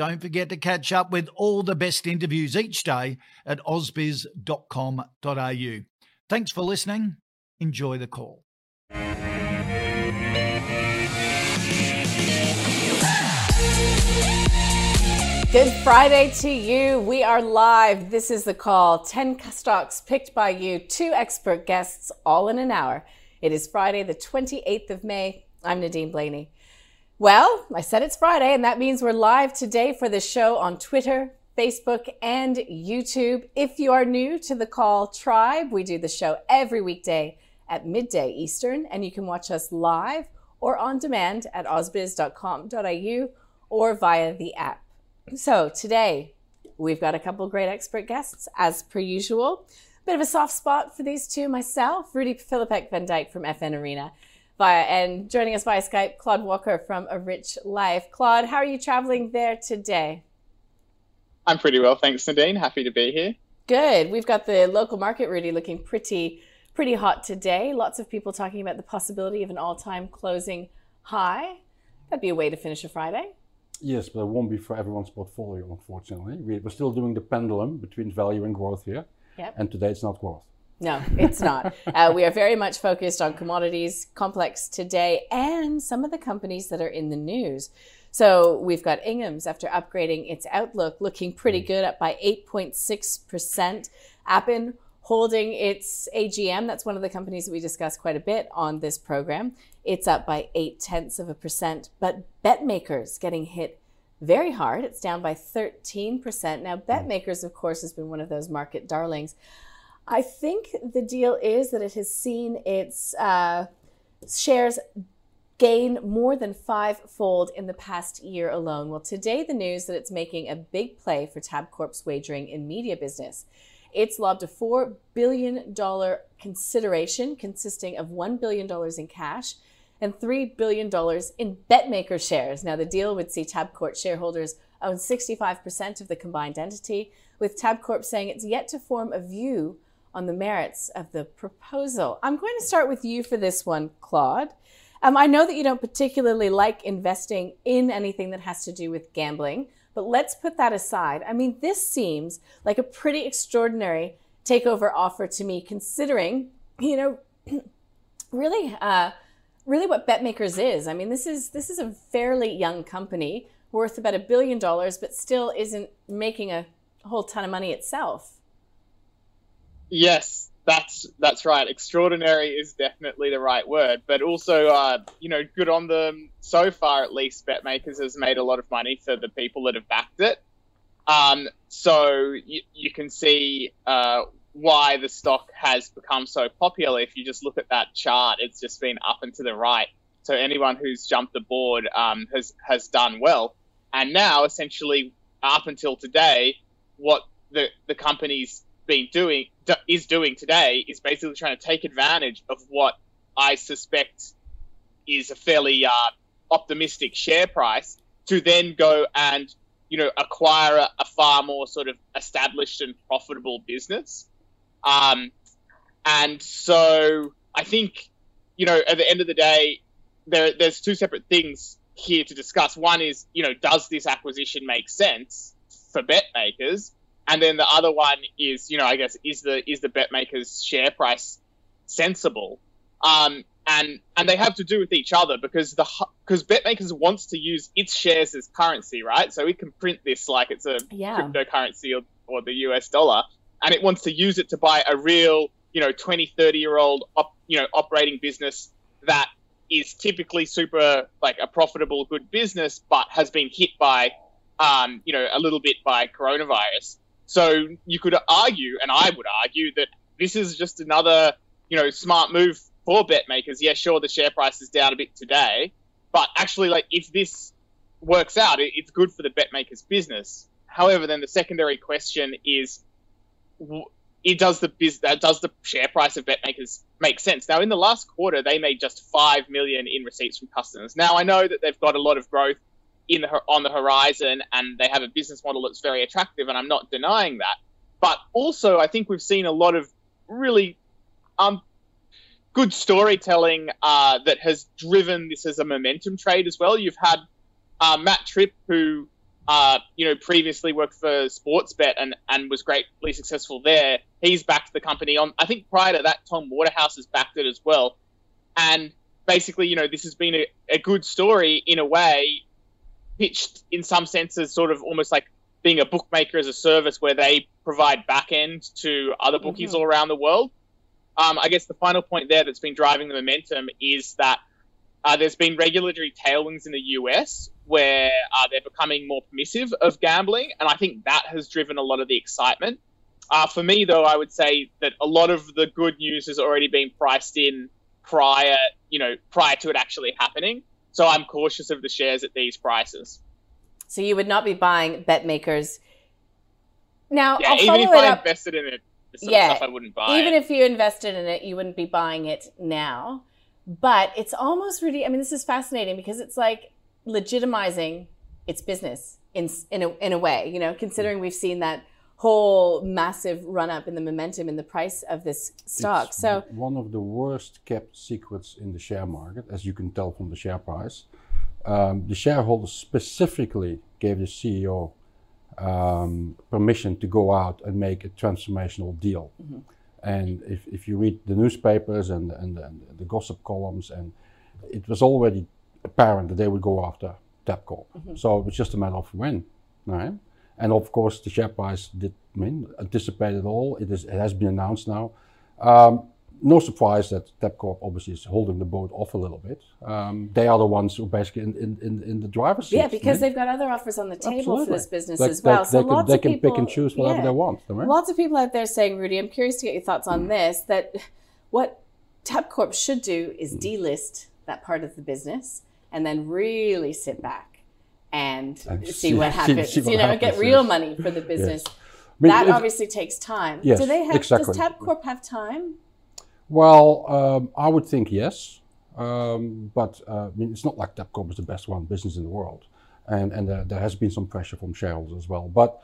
don't forget to catch up with all the best interviews each day at ausbiz.com.au. Thanks for listening. Enjoy the call. Good Friday to you. We are live. This is the call. 10 stocks picked by you, two expert guests, all in an hour. It is Friday, the 28th of May. I'm Nadine Blaney. Well, I said it's Friday, and that means we're live today for the show on Twitter, Facebook, and YouTube. If you are new to the Call Tribe, we do the show every weekday at midday Eastern, and you can watch us live or on demand at ausbiz.com.au or via the app. So today we've got a couple great expert guests as per usual. Bit of a soft spot for these two myself, Rudi Filapek-Vandyck from FN Arena. Via, and joining us via Skype, Claude Walker from A Rich Life. Claude, how are you traveling there today? I'm pretty well, thanks, Nadine. Happy to be here. Good. We've got the local market, Rudi, looking pretty pretty hot today. Lots of people talking about the possibility of an all-time closing high. That'd be a way to finish a Friday. Yes, but it won't be for everyone's portfolio, unfortunately. We're still doing the pendulum between value and growth here. Yep. And today it's not growth. No, it's not. uh, we are very much focused on commodities complex today and some of the companies that are in the news. So we've got Ingham's after upgrading its outlook, looking pretty good, up by 8.6%. Appen holding its AGM. That's one of the companies that we discuss quite a bit on this program. It's up by eight tenths of a percent. But BetMakers getting hit very hard. It's down by 13%. Now, BetMakers, of course, has been one of those market darlings. I think the deal is that it has seen its uh, shares gain more than fivefold in the past year alone. Well, today the news that it's making a big play for Tabcorp's wagering in media business. It's lobbed a $4 billion consideration consisting of $1 billion in cash and $3 billion in BetMaker shares. Now, the deal would see Tabcorp shareholders own 65% of the combined entity, with Tabcorp saying it's yet to form a view on the merits of the proposal. I'm going to start with you for this one, Claude. Um, I know that you don't particularly like investing in anything that has to do with gambling, but let's put that aside. I mean, this seems like a pretty extraordinary takeover offer to me, considering, you know, really, uh, really what BetMakers is. I mean, this is this is a fairly young company worth about a billion dollars, but still isn't making a whole ton of money itself. Yes, that's that's right. Extraordinary is definitely the right word, but also, uh, you know, good on them. So far, at least, BetMakers has made a lot of money for the people that have backed it. Um, so you, you can see uh, why the stock has become so popular. If you just look at that chart, it's just been up and to the right. So anyone who's jumped aboard um, has has done well. And now, essentially, up until today, what the the company's been doing is doing today is basically trying to take advantage of what I suspect is a fairly uh, optimistic share price to then go and you know acquire a, a, far more sort of established and profitable business. Um, and so I think you know at the end of the day, there, there's two separate things here to discuss. One is you know does this acquisition make sense for bet makers? And then the other one is, you know, I guess is the is the BetMakers share price sensible? Um, and and they have to do with each other because the because BetMakers wants to use its shares as currency, right? So it can print this like it's a yeah. cryptocurrency or, or the US dollar, and it wants to use it to buy a real, you know, 20, 30 year old, op, you know, operating business that is typically super like a profitable, good business, but has been hit by, um, you know, a little bit by coronavirus. So you could argue, and I would argue that this is just another, you know, smart move for BetMakers. Yeah, sure, the share price is down a bit today, but actually, like if this works out, it, it's good for the BetMakers business. However, then the secondary question is, it does the biz, does the share price of BetMakers make sense? Now, in the last quarter, they made just five million in receipts from customers. Now, I know that they've got a lot of growth in the, on the horizon, and they have a business model that's very attractive, and I'm not denying that. But also, I think we've seen a lot of really um, good storytelling uh, that has driven this as a momentum trade as well. You've had uh, Matt Tripp, who uh, you know previously worked for Sportsbet and and was greatly successful there. He's backed the company on. I think prior to that, Tom Waterhouse has backed it as well. And basically, you know, this has been a, a good story in a way, pitched in some senses, sort of almost like being a bookmaker as a service where they provide back end to other bookies mm-hmm. all around the world. Um, I guess the final point there that's been driving the momentum is that uh, there's been regulatory tailwinds in the US where uh, they're becoming more permissive of gambling, and I think that has driven a lot of the excitement. Uh, for me, though, I would say that a lot of the good news has already been priced in prior, you know, prior to it actually happening. So I'm cautious of the shares at these prices. So you would not be buying BetMakers. Now, yeah, I'll even if I up. invested in it, yeah, I wouldn't buy. Even it. if you invested in it, you wouldn't be buying it now. But it's almost really. I mean, this is fascinating because it's like legitimizing its business in in a in a way. You know, considering we've seen that whole massive run up in the momentum in the price of this stock. It's so one of the worst kept secrets in the share market, as you can tell from the share price. Um, the shareholders specifically gave the CEO um, permission to go out and make a transformational deal. Mm-hmm. And if, if you read the newspapers and, and, and, the gossip columns, and it was already apparent that they would go after Tabcorp. Mm-hmm. So it was just a matter of when, right? And of course, the share price did I mean, anticipate it all. It, is, it has been announced now. Um, no surprise that Tabcorp obviously is holding the boat off a little bit. Um, they are the ones who basically in, in, in, in the driver's seat. Yeah, because right? they've got other offers on the table Absolutely. for this business they, as well. They, so they lots can, they of can people, pick and choose whatever yeah, they want. Right? Lots of people out there saying, Rudi, I'm curious to get your thoughts on mm. this, that what Tabcorp should do is mm. delist that part of the business and then really sit back and, and see, see, what happens. See, see what you know, happens, get real yes. money for the business. Yes. I mean, that if, obviously takes time. Yes, Do they have? Exactly. Does Tabcorp have time? Well, um, I would think yes, um, but uh, I mean, it's not like Tabcorp is the best run business in the world, and and uh, there has been some pressure from shareholders as well. But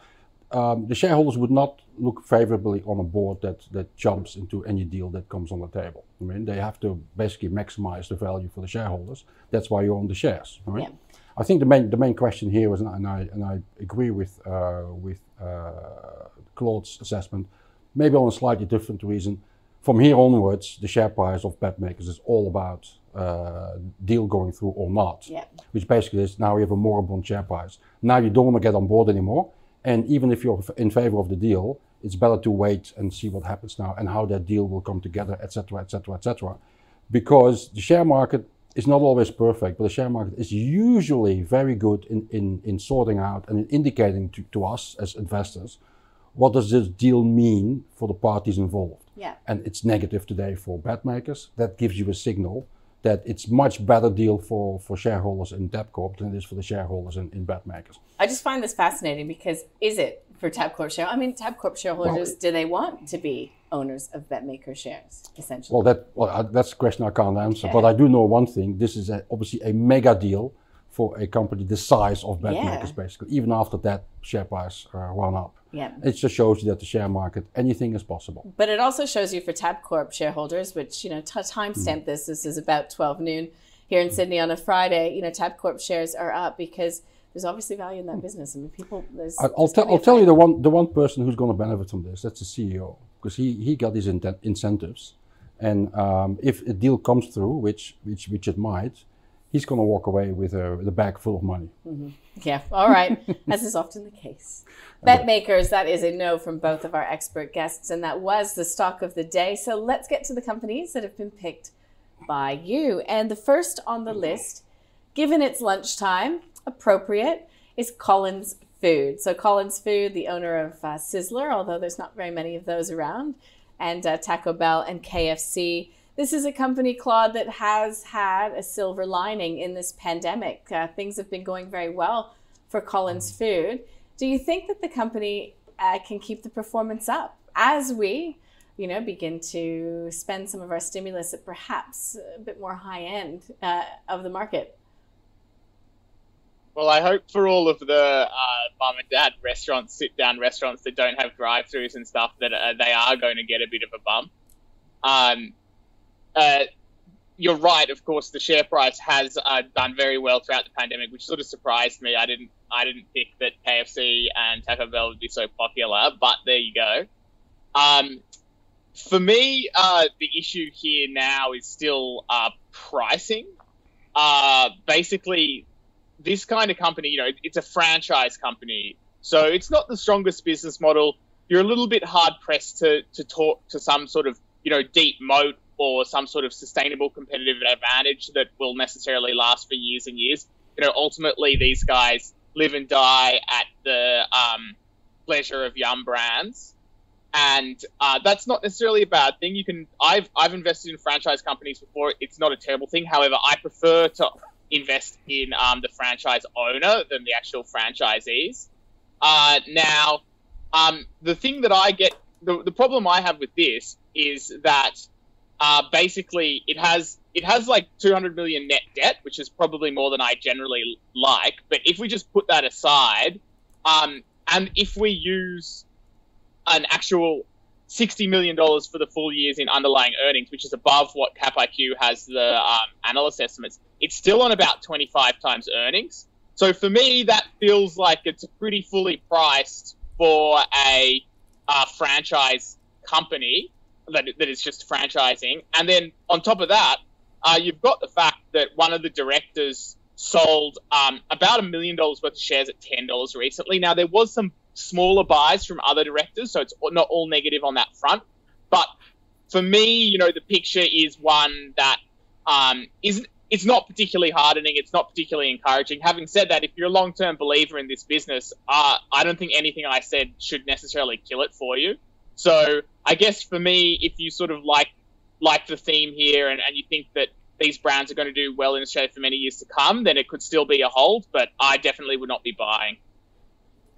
um, the shareholders would not look favorably on a board that that jumps into any deal that comes on the table. I mean, they have to basically maximize the value for the shareholders. That's why you own the shares, right? Yeah. I think the main the main question here was, and I and I agree with uh, with uh, Claude's assessment, maybe on a slightly different reason from here onwards, the share price of BetMakers is all about uh, deal going through or not. Yeah. Which basically is now we have a moribund share price. Now you don't want to get on board anymore. And even if you're in favor of the deal, it's better to wait and see what happens now and how that deal will come together, etc., etc., etc. Because the share market is not always perfect, but the share market is usually very good in, in, in sorting out and in indicating to, to us as investors what does this deal mean for the parties involved. Yeah. And it's negative today for BetMakers. That gives you a signal that it's much better deal for, for shareholders in Tabcorp than it is for the shareholders in, in BetMakers. I just find this fascinating because is it for Tabcorp share? I mean, Tabcorp shareholders, well, do they want to be owners of BetMaker shares, essentially? Well, that well, that's a question I can't answer. Okay. But I do know one thing: this is a, obviously a mega deal for a company the size of BetMakers, yeah. basically. Even after that share price uh, run up. Yeah. It just shows you that the share market, anything is possible. But it also shows you for Tabcorp shareholders, which, you know, t- timestamp mm. this, this is about 12 noon here in Sydney on a Friday, you know, Tabcorp shares are up because there's obviously value in that business. I mean, people, there's. I'll, I'll, I'll tell you the one, the one person who's going to benefit from this, that's the CEO, because he, he got his incentives. And um, if a deal comes through, which, which, which it might, he's going to walk away with a, with a bag full of money. Mm-hmm. Yeah, all right, as is often the case. BetMakers, that is a no from both of our expert guests, and that was the stock of the day. So let's get to the companies that have been picked by you. And the first on the list, given it's lunchtime, appropriate, is Collins Food. So Collins Food, the owner of uh, Sizzler, although there's not very many of those around, and uh, Taco Bell and KFC. This is a company, Claude, that has had a silver lining in this pandemic. Uh, things have been going very well for Collins Food. Do you think that the company uh, can keep the performance up as we, you know, begin to spend some of our stimulus at perhaps a bit more high end uh, of the market? Well, I hope for all of the uh, mom and dad restaurants, sit down restaurants that don't have drive throughs and stuff, that uh, they are going to get a bit of a bump. Um, uh, you're right. Of course, the share price has uh, done very well throughout the pandemic, which sort of surprised me. I didn't, I didn't think that KFC and Taco Bell would be so popular, but there you go. Um, for me, uh, the issue here now is still uh, pricing. Uh, basically, this kind of company, you know, it's a franchise company, so it's not the strongest business model. You're a little bit hard pressed to to talk to some sort of you know deep moat or some sort of sustainable competitive advantage that will necessarily last for years and years. You know, ultimately these guys live and die at the um, pleasure of Yum Brands, and uh, that's not necessarily a bad thing. You can I've I've invested in franchise companies before. It's not a terrible thing. However, I prefer to invest in um, the franchise owner than the actual franchisees. Uh, now, um, the thing that I get the, the problem I have with this is that uh, basically it has it has like 200 million net debt, which is probably more than I generally like. But if we just put that aside, um, and if we use an actual 60 million dollars for the full years in underlying earnings, which is above what CapIQ has the um, analyst estimates, it's still on about 25 times earnings. So for me, that feels like it's pretty fully priced for a uh, franchise company that, that is just franchising. And then on top of that, uh, you've got the fact that one of the directors sold um, about a million dollars worth of shares at ten dollars recently. Now there was some smaller buys from other directors, so it's not all negative on that front. But for me, you know, the picture is one that um, is it's not particularly hardening. It's not particularly encouraging. Having said that, if you're a long term believer in this business, uh, I don't think anything I said should necessarily kill it for you. So I guess for me, if you sort of like like the theme here and, and you think that these brands are going to do well in Australia for many years to come, then it could still be a hold, but I definitely would not be buying.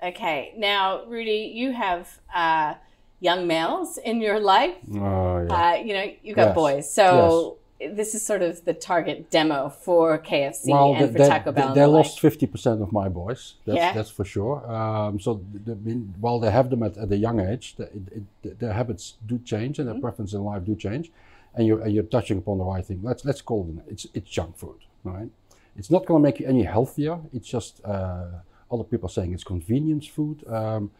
Okay, now Rudi, you have uh, young males in your life. Oh, yeah. Uh, you know, you've got Yes. boys, so this is sort of the target demo for KFC well, and they, for Taco Bell. they, they the like. lost 50% of my boys. That's, Yeah. that's for sure. Um, so the, the, while they have them at, at a young age, the, it, it, their habits do change and their Mm-hmm. preferences in life do change. And you're, and you're touching upon the right thing. Let's, let's call it, it's, it's junk food, right? It's not going to make you any healthier. It's just uh, other people are saying it's convenience food. Um,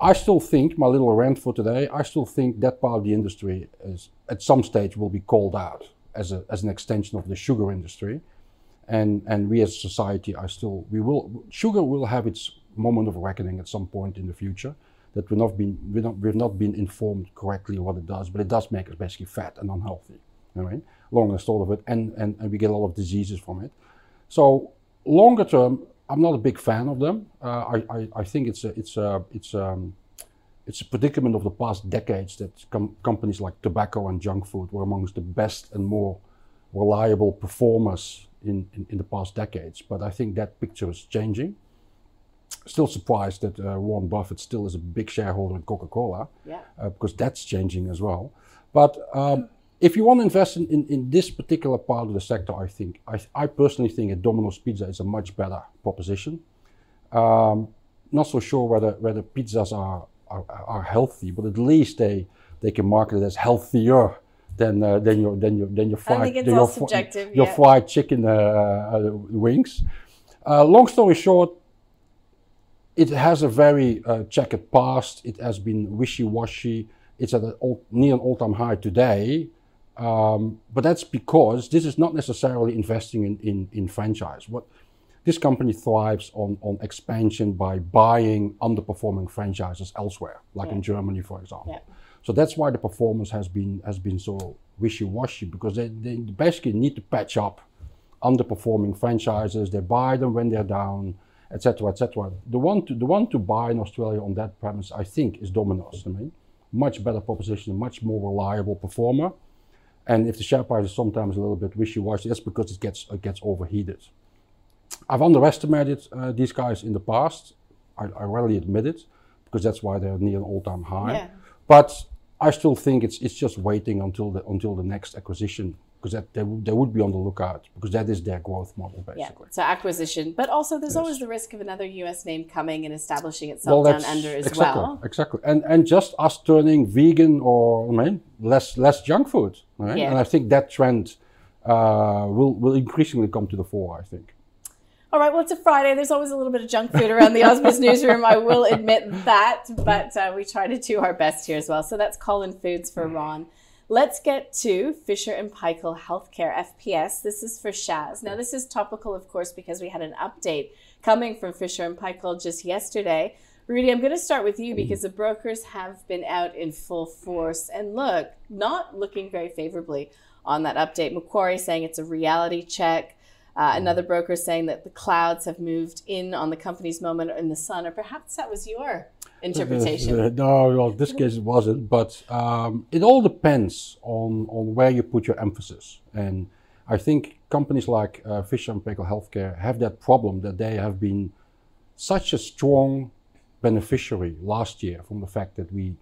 I still think, my little rant for today, I still think that part of the industry is at some stage will be called out as, a, as an extension of the sugar industry. And, and we as a society are still, we will, sugar will have its moment of reckoning at some point in the future. That we've not been, we've not, we've not been informed correctly what it does, but it does make us basically fat and unhealthy. All right, long and short of it, and, and, and we get a lot of diseases from it. So longer term, I'm not a big fan of them. Uh, I, I, I think it's a, it's a, it's um, it's a predicament of the past decades that com- companies like tobacco and junk food were amongst the best and more reliable performers in, in, in the past decades. But I think that picture is changing. Still surprised that uh, Warren Buffett still is a big shareholder in Coca-Cola Yeah. uh, because that's changing as well. But um, if you want to invest in, in, in this particular part of the sector, I think I, I personally think a Domino's Pizza is a much better proposition. Um, not so sure whether whether pizzas are, are are healthy, but at least they they can market it as healthier than uh, than your than your than your I fried think it's than all your, your fried chicken uh, uh, wings. Uh, long story short, it has a very uh, checkered past. It has been wishy-washy. It's at an all, near an all-time high today. Um, but that's because this is not necessarily investing in, in, in franchise. What this company thrives on, on expansion by buying underperforming franchises elsewhere, like Yeah. in Germany, for example. Yeah. So that's why the performance has been has been so wishy-washy because they, they basically need to patch up underperforming franchises. They buy them when they're down, etc., etc. The one to the one to buy in Australia on that premise, I think, is Domino's. I mean, much better proposition, much more reliable performer. And if the share price is sometimes a little bit wishy-washy, that's because it gets it gets overheated. I've underestimated uh, these guys in the past. I, I readily admit it because that's why they're near an all-time high. Yeah. But I still think it's it's just waiting until the until the next acquisition because that they, would- they would be on the lookout because that is their growth model basically. Yeah, so acquisition, but also there's Yes. always the risk of another U.S. name coming and establishing itself down under as exactly well. exactly, and and just us turning vegan or I mean less less junk food, right? Yeah. And I think that trend uh, will will increasingly come to the fore. I think. All right, well, it's a Friday. There's always a little bit of junk food around the Ausbiz newsroom. I will admit that, but uh, we try to do our best here as well. So that's Collins Foods for Ron. Let's get to Fisher and Paykel Healthcare FPH. This is for Shaz. Now, this is topical, of course, because we had an update coming from Fisher and Paykel just yesterday. Rudi, I'm going to start with you because the brokers have been out in full force and look, not looking very favorably on that update. Macquarie saying it's a reality check. Uh, another broker saying that the clouds have moved in on the company's moment in the sun, or perhaps that was your interpretation. No, well, this case it wasn't, but um, it all depends on, on where you put your emphasis. And I think companies like uh, Fisher and Paykel Healthcare have that problem that they have been such a strong beneficiary last year from the fact that we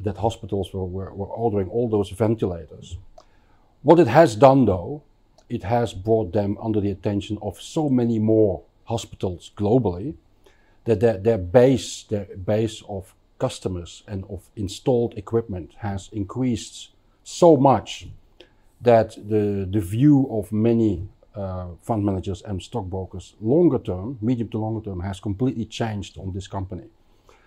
that hospitals were, were, were ordering all those ventilators. What it has done though, it has brought them under the attention of so many more hospitals globally that their, their base, their base of customers and of installed equipment has increased so much that the, the view of many uh, fund managers and stockbrokers longer term, medium to longer term, has completely changed on this company.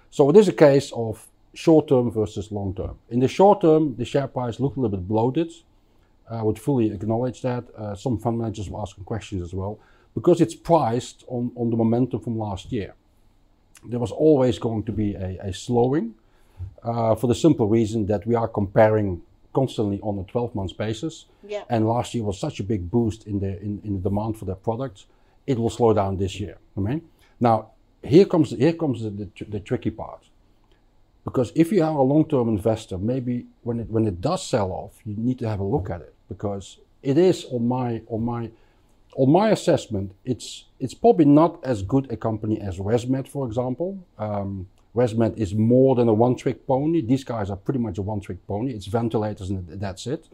So it is a case of short term versus long term. In the short term, the share price looked a little bit bloated. I would fully acknowledge that. Uh, some fund managers were asking questions as well because it's priced on, on the momentum from last year. There was always going to be a, a slowing uh, for the simple reason that we are comparing constantly on a 12 month basis. Yeah. And last year was such a big boost in the, in, in the demand for their products. It will slow down this year. I mean, now here comes, here comes the, the, the tricky part. Because if you are a long-term investor, maybe when it when it does sell off, you need to have a look at it because it is on my on my on my assessment, it's it's probably not as good a company as ResMed, for example. Um, ResMed is more than a one-trick pony. These guys are pretty much a one-trick pony. It's ventilators and that's it.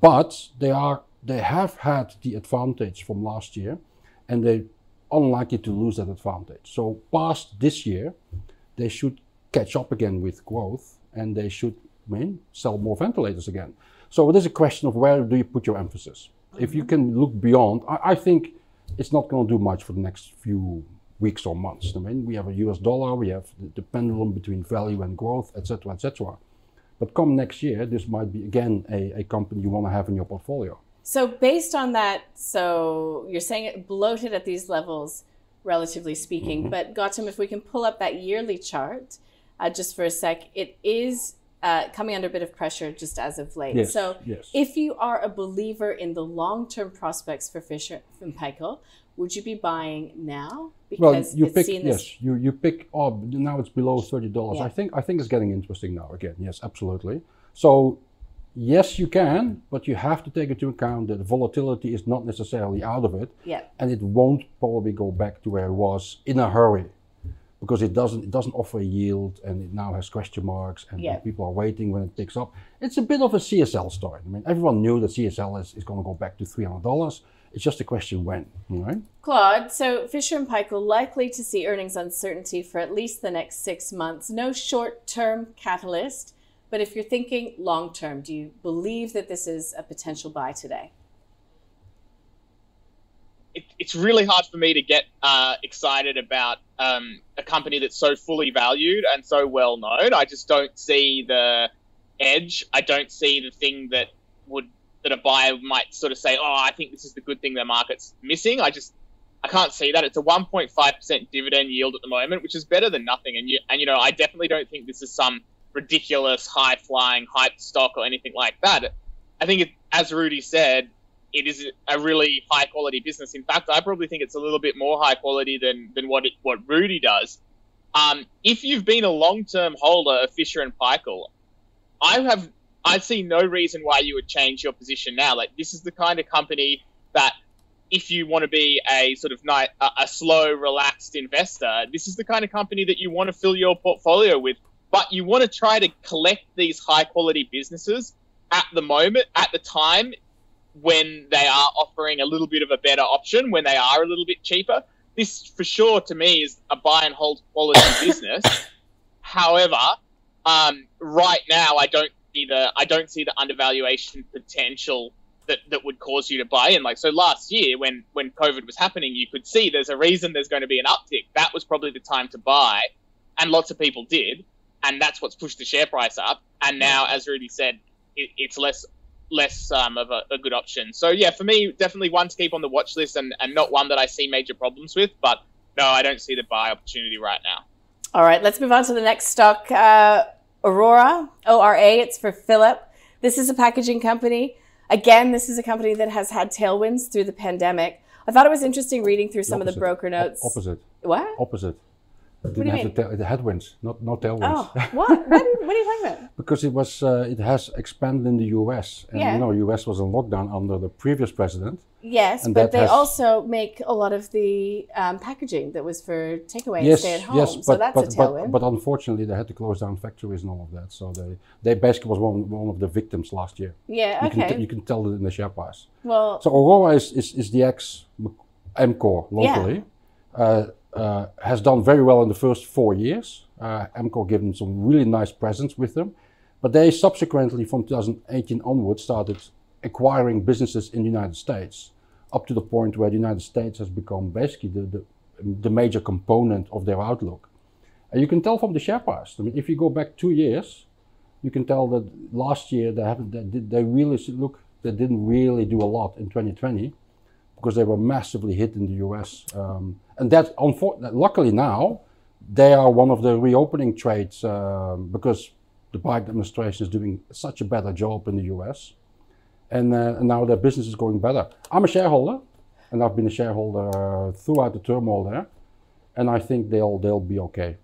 But they are they have had the advantage from last year, and they're unlikely to lose that advantage. So past this year, they should catch up again with growth and they should I mean, sell more ventilators again. So it is a question of where do you put your emphasis. If you can look beyond, I, I think it's not going to do much for the next few weeks or months. I mean, we have a US dollar, we have the, the pendulum between value and growth, etc., etc. But come next year, this might be again a, a company you want to have in your portfolio. So based on that, so you're saying it bloated at these levels, relatively speaking. Mm-hmm. But Gautam, if we can pull up that yearly chart uh, just for a sec, it is uh, coming under a bit of pressure just as of late. Yes, so yes. if you are a believer in the long-term prospects for Fisher and Paykel, would you be buying now? Well, you it's pick seen this yes, you you pick. Oh, now it's below thirty dollars. Yeah. I think I think it's getting interesting now again. Yes, absolutely. So yes, you can, but you have to take into account that volatility is not necessarily out of it, Yeah. and it won't probably go back to where it was in a hurry, because it doesn't it doesn't offer a yield, and it now has question marks, and Yeah. people are waiting when it picks up. It's a bit of a CSL story. I mean, everyone knew that CSL is, is going to go back to three hundred dollars. It's just a question when, right? Claude, so Fisher and Paykel likely to see earnings uncertainty for at least the next six months. No short-term catalyst, but if you're thinking long-term, do you believe that this is a potential buy today? It, it's really hard for me to get uh, excited about um, a company that's so fully valued and so well known. I just don't see the edge. I don't see the thing that would that a buyer might sort of say, "Oh, I think this is the good thing the market's missing." I just I can't see that. It's a 1.5% dividend yield at the moment, which is better than nothing. And you, and you know, I definitely don't think this is some ridiculous high flying hype stock or anything like that. I think, it, as Rudi said, it is a really high quality business. In fact, I probably think it's a little bit more high quality than than what it, what Rudi does. Um, if you've been a long term holder of Fisher and Paykel, I have I see no reason why you would change your position now. Like this is the kind of company that if you want to be a sort of night, a, a slow, relaxed investor, this is the kind of company that you want to fill your portfolio with. But you want to try to collect these high quality businesses at the moment, at the time when they are offering a little bit of a better option, when they are a little bit cheaper. This, for sure, to me, is a buy and hold quality business. However, um, right now, I don't see the I don't see the undervaluation potential that, that would cause you to buy in. Like so last year when when COVID was happening, you could see there's a reason there's going to be an uptick. That was probably the time to buy, and lots of people did, and that's what's pushed the share price up. And now, as Rudi said, it, it's less less um, of a, a, good option. So yeah, for me, definitely one to keep on the watch list, and, and not one that I see major problems with. But no, I don't see the buy opportunity right now. All right, let's move on to the next stock. Uh, Orora, O R A. It's for Philip. This is a packaging company. Again, this is a company that has had tailwinds through the pandemic. I thought it was interesting reading through some of the broker notes. O- opposite. What? Opposite. It didn't have the, the, headwinds, not no tailwinds. Oh, what? what, what are you talking about? because it was, uh, it has expanded in the U.S. and yeah. you know, U.S. was in lockdown under the previous president. Yes, but they has... also make a lot of the um, packaging that was for takeaway yes, and stay at home. Yes, but, so that's but, a tailwind. But, but, unfortunately, they had to close down factories and all of that. So they, they basically was one, one of the victims last year. Yeah, you okay. Can you can tell it in the share price. Well, so Orora is, is, is the ex Amcor locally. Yeah. Uh, uh, has done very well in the first four years. Uh, Amcor them some really nice presents with them. But they subsequently, from 2018 onwards, started acquiring businesses in the United States up to the point where the United States has become basically the, the, the major component of their outlook. And you can tell from the share price. I mean, if you go back two years, you can tell that last year they haven't, they, they really look, they didn't really do a lot in 2020 because they were massively hit in the US. Um, and that, luckily now, they are one of the reopening trades uh, because the Biden administration is doing such a better job in the US and, uh, and now their business is going better. I'm a shareholder, and I've been a shareholder throughout the turmoil there, and I think they'll they'll be okay.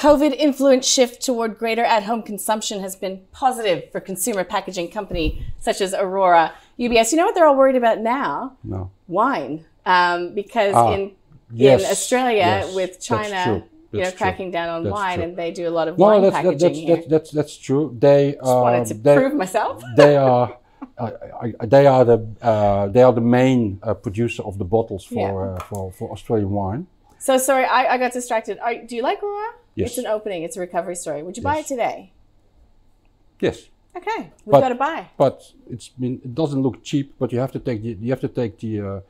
COVID influence shift toward greater at home consumption has been positive for consumer packaging company such as Orora, UBS. You know what they're all worried about now? No. Wine. Um, because ah, in yes, in Australia yes, with China you know, cracking down on that's wine, true. and they do a lot of no, wine that's, packaging that's, here. That's, that's, that's true. They Just wanted to they, prove myself. they are I, I, they are the uh, they are the main uh, producer of the bottles for, Yeah. uh, for for Australian wine. So sorry, I, I got distracted. Are, do you like Orora? Yes. It's an opening. It's a recovery story. Would you buy it today? Yes, Okay, we've But- got to buy. but it's been it doesn't look cheap. But you have to take the you have to take the uh,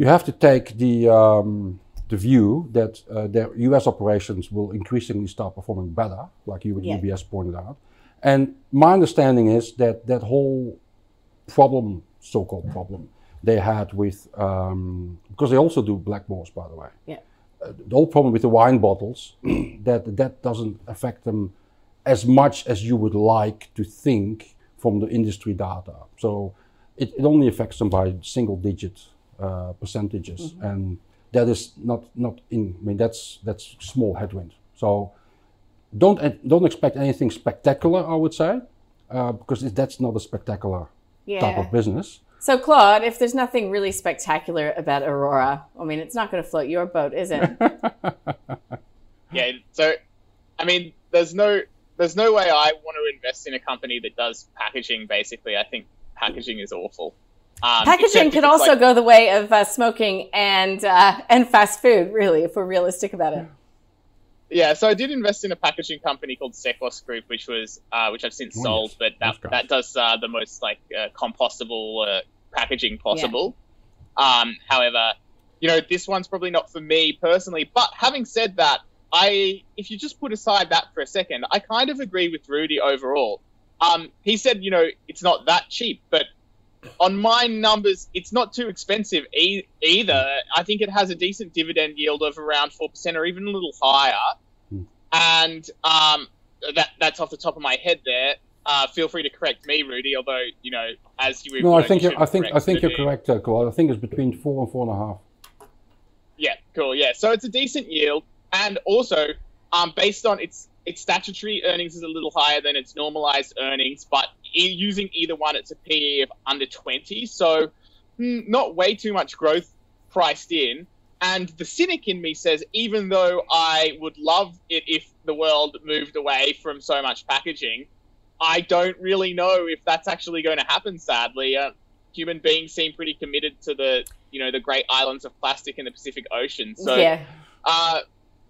you have to take the um, the view that uh, their U.S. operations will increasingly start performing better, like you Yeah. UBS pointed out. And my understanding is that that whole problem, so-called problem, they had with um, because they also do black balls, by the way. Yeah. The whole problem with the wine bottles that that doesn't affect them as much as you would like to think from the industry data. So it, it only affects them by single digit uh, percentages, and that is not not in. I mean that's that's small headwind. So don't don't expect anything spectacular. I would say uh, because that's not a spectacular type of business. So Claude, if there's nothing really spectacular about Orora, I mean, it's not going to float your boat, is it? Yeah, so I mean, there's no there's no way I want to invest in a company that does packaging. Basically, I think packaging is awful. Um, Packaging except could also like- go the way of uh, smoking and uh, and fast food, really, if we're realistic about it. Yeah, so I did invest in a packaging company called Secos Group, which was uh, which I've since Oh, sold, yes. but that that does uh, the most like uh, compostable uh, packaging possible. Um, however, you know this one's probably not for me personally. But having said that, I if you just put aside that for a second, I kind of agree with Rudi overall. Um, he said, you know, it's not that cheap, but on my numbers, it's not too expensive e- either. I think it has a decent dividend yield of around four percent, or even a little higher. Hmm. And um, that that's off the top of my head there. Uh, feel free to correct me, Rudi. Although you know, as you No, I think you're, I think I think you're correct, uh, Claude. I think it's between four and four and a half. Yeah, cool. Yeah, so it's a decent yield, and also, um, based on its its statutory earnings is a little higher than its normalized earnings, but using either one, it's a PE of under twenty, so mm, not way too much growth priced in. And the cynic in me says, even though I would love it if the world moved away from so much packaging, I don't really know if that's actually going to happen. Sadly, uh, human beings seem pretty committed to the you know the great islands of plastic in the Pacific Ocean. So, yeah. uh,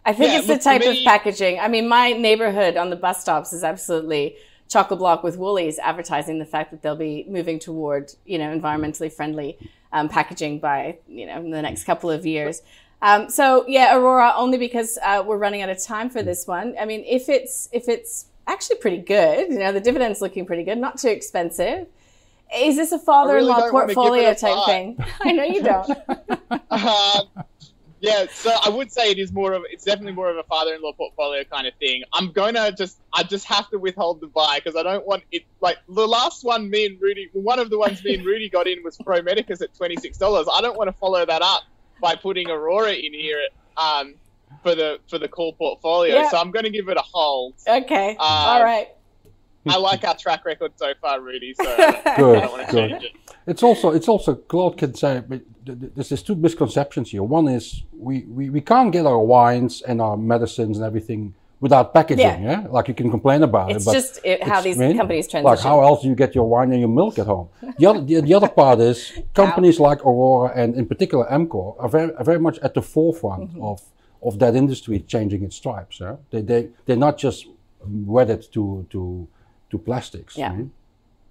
I think Yeah, it's the type me- of packaging. I mean, my neighborhood on the bus stops is absolutely chock a block with Woolies advertising the fact that they'll be moving toward, you know, environmentally friendly um, packaging by, you know, in the next couple of years. Um, so yeah, Orora, only because uh, we're running out of time for this one. I mean, if it's if it's actually pretty good, you know, the dividend's looking pretty good, not too expensive. Is this a father-in-law don't wanna give it portfolio type thing? I know you don't. um, yeah, so I would say it is more of it's definitely more of a father-in-law portfolio kind of thing. I'm gonna just I just have to withhold the buy because I don't want it like the last one me and Rudi one of the ones me and Rudi got in was Pro Medicus at twenty six dollars. I don't want to follow that up by putting Orora in here um for the for the call portfolio. Yeah. So I'm gonna give it a hold. Okay. Uh, All right. I like our track record so far, Rudi. So I I Good, don't good. change it. It's also it's also Claude can say but th- th- there's two misconceptions here. One is we, we, we can't get our wines and our medicines and everything without packaging. Yeah. Yeah, like you can complain about It's it, but just it, how it's- these I mean, companies transition. Like how else do you get your wine and your milk at home? The other the, the other part is companies like Orora and in particular Amcor are very are very much at the forefront Mm-hmm. of of that industry changing its stripes. They they they're not just wedded to to to plastics. Yeah. mhm.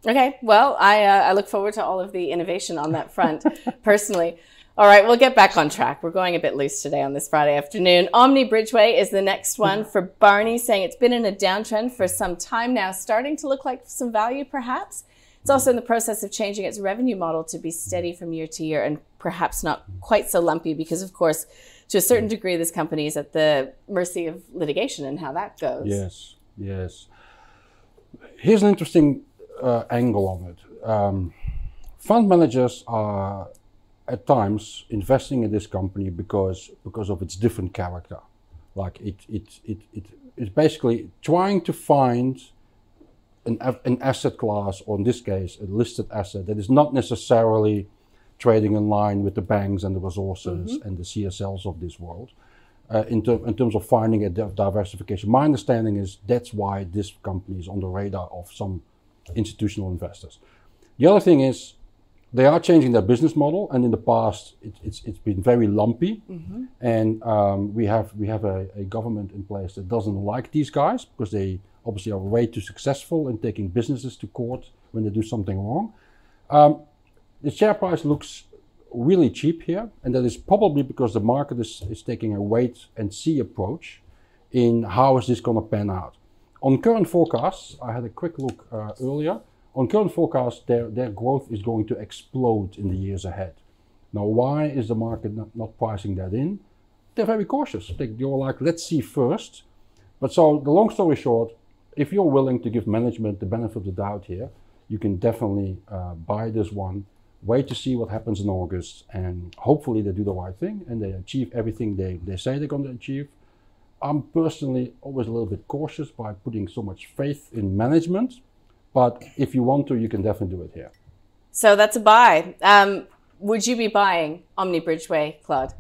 Okay, well, I, uh, I look forward to all of the innovation on that front personally. All right, we'll get back on track. We're going a bit loose today on this Friday afternoon. Omni Bridgeway is the next one for Barney, saying it's been in a downtrend for some time now, starting to look like some value perhaps. It's also in the process of changing its revenue model to be steady from year to year and perhaps not quite so lumpy because, of course, to a certain degree, this company is at the mercy of litigation and how that goes. Yes, yes. Here's an interesting uh, angle on it. Um, fund managers are at times investing in this company because because of its different character. Like it it it, it it's basically trying to find an, an asset class, or in this case, a listed asset that is not necessarily trading in line with the banks and the resources and the CSLs of this world. Uh, in, ter- in terms of finding a di- diversification, my understanding is that's why this company is on the radar of some institutional investors. The other thing is they are changing their business model, and in the past it, it's it's been very lumpy, and um, we have we have a, a government in place that doesn't like these guys because they obviously are way too successful in taking businesses to court when they do something wrong. Um, the share price looks really cheap here, and that is probably because the market is, is taking a wait and see approach in how is this going to pan out. On current forecasts, I had a quick look uh, earlier. On current forecasts, their, their growth is going to explode in the years ahead. Now, why is the market not, not pricing that in? They're very cautious. They, they're like, let's see first. But so, the long story short, if you're willing to give management the benefit of the doubt here, you can definitely uh, buy this one. Wait to see what happens in August, and hopefully they do the right thing and they achieve everything they, they say they're going to achieve. I'm personally always a little bit cautious by putting so much faith in management, but if you want to, you can definitely do it here. So that's a buy. Um, would you be buying Omni Bridgeway, Claude?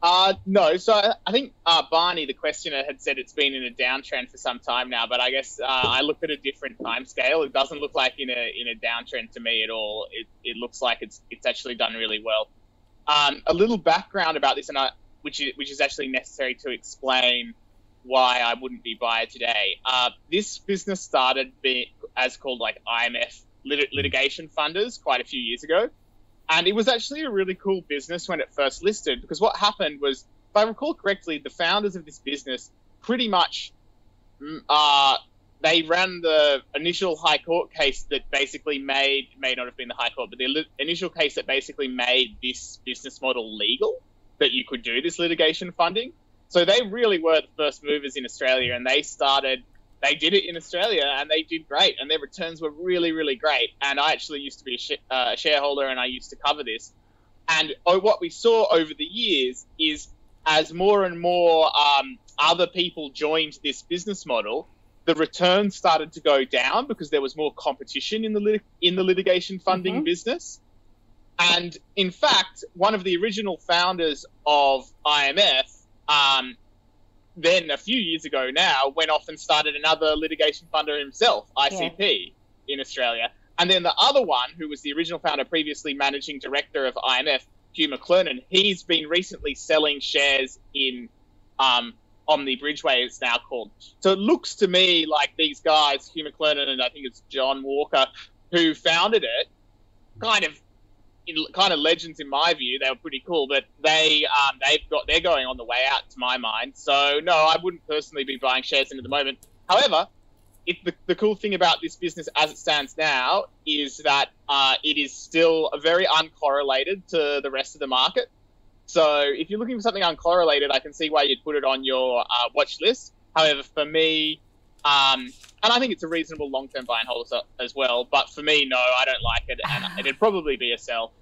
Uh, no. So I, think uh, Barney, the questioner, had said it's been in a downtrend for some time now. But I guess uh, I looked at a different time scale. It doesn't look like in a in a downtrend to me at all. It, it looks like it's it's actually done really well. Um, a little background about this, and I, which is which is actually necessary to explain why I wouldn't be buyer today. Uh, this business started be, as called like IMF lit- litigation funders quite a few years ago. And it was actually a really cool business when it first listed because what happened was, if I recall correctly, the founders of this business pretty much, mm, uh, they ran the initial high court case that basically made may not have been the high court, but the initial case that basically made this business model legal that you could do this litigation funding. So they really were the first movers in Australia, and they started. They did it in Australia, and they did great, and their returns were really, really great. And I actually used to be a sh- uh, shareholder, and I used to cover this. And oh, what we saw over the years is as more and more um, other people joined this business model, the returns started to go down because there was more competition in the lit- in the litigation funding Mhm. business. And in fact, one of the original founders of IMF, um, then a few years ago now, went off and started another litigation funder himself, ICP, in Australia. And then the other one, who was the original founder, previously managing director of IMF, Hugh McLernon, he's been recently selling shares in um, Omni Bridgeway, it's now called. So it looks to me like these guys, Hugh McLernon and I think it's John Walker, who founded it, kind of kind of legends in my view. They were pretty cool, but they um, they've got they're going on the way out to my mind. So no, I wouldn't personally be buying shares in at the moment. However, it, the, the cool thing about this business as it stands now is that uh, it is still very uncorrelated to the rest of the market. So if you're looking for something uncorrelated, I can see why you'd put it on your uh, watch list. However, for me, um, and I think it's a reasonable long-term buy and hold as well. But for me, no, I don't like it, and it'd probably be a sell.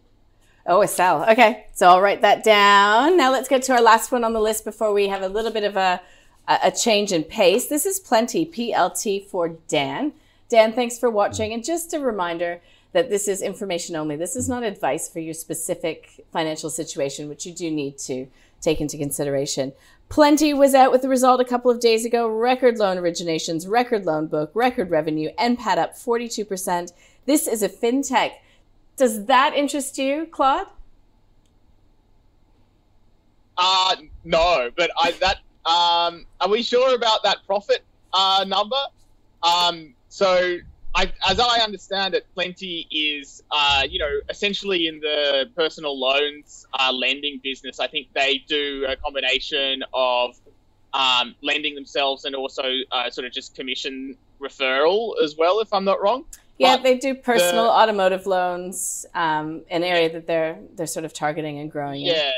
Oh, a sell. Okay, so I'll write that down. Now let's get to our last one on the list before we have a little bit of a a a change in pace. This is Plenti PLT for Dan. Dan, thanks for watching. And just a reminder that this is information only. This is not advice for your specific financial situation, which you do need to take into consideration. Plenti was out with the result a couple of days ago. Record loan originations, record loan book, record revenue, NPAT up 42%. This is a fintech. Does that interest you, Claude? Uh no, but I that um are we sure about that profit uh number? Um so I as I understand it, Plenti is uh you know essentially in the personal loans uh lending business. I think they do a combination of um lending themselves and also uh, sort of just commission referral as well if I'm not wrong. Yeah, But they do personal the- automotive loans, um, an area that they're they're sort of targeting and growing in. Yeah.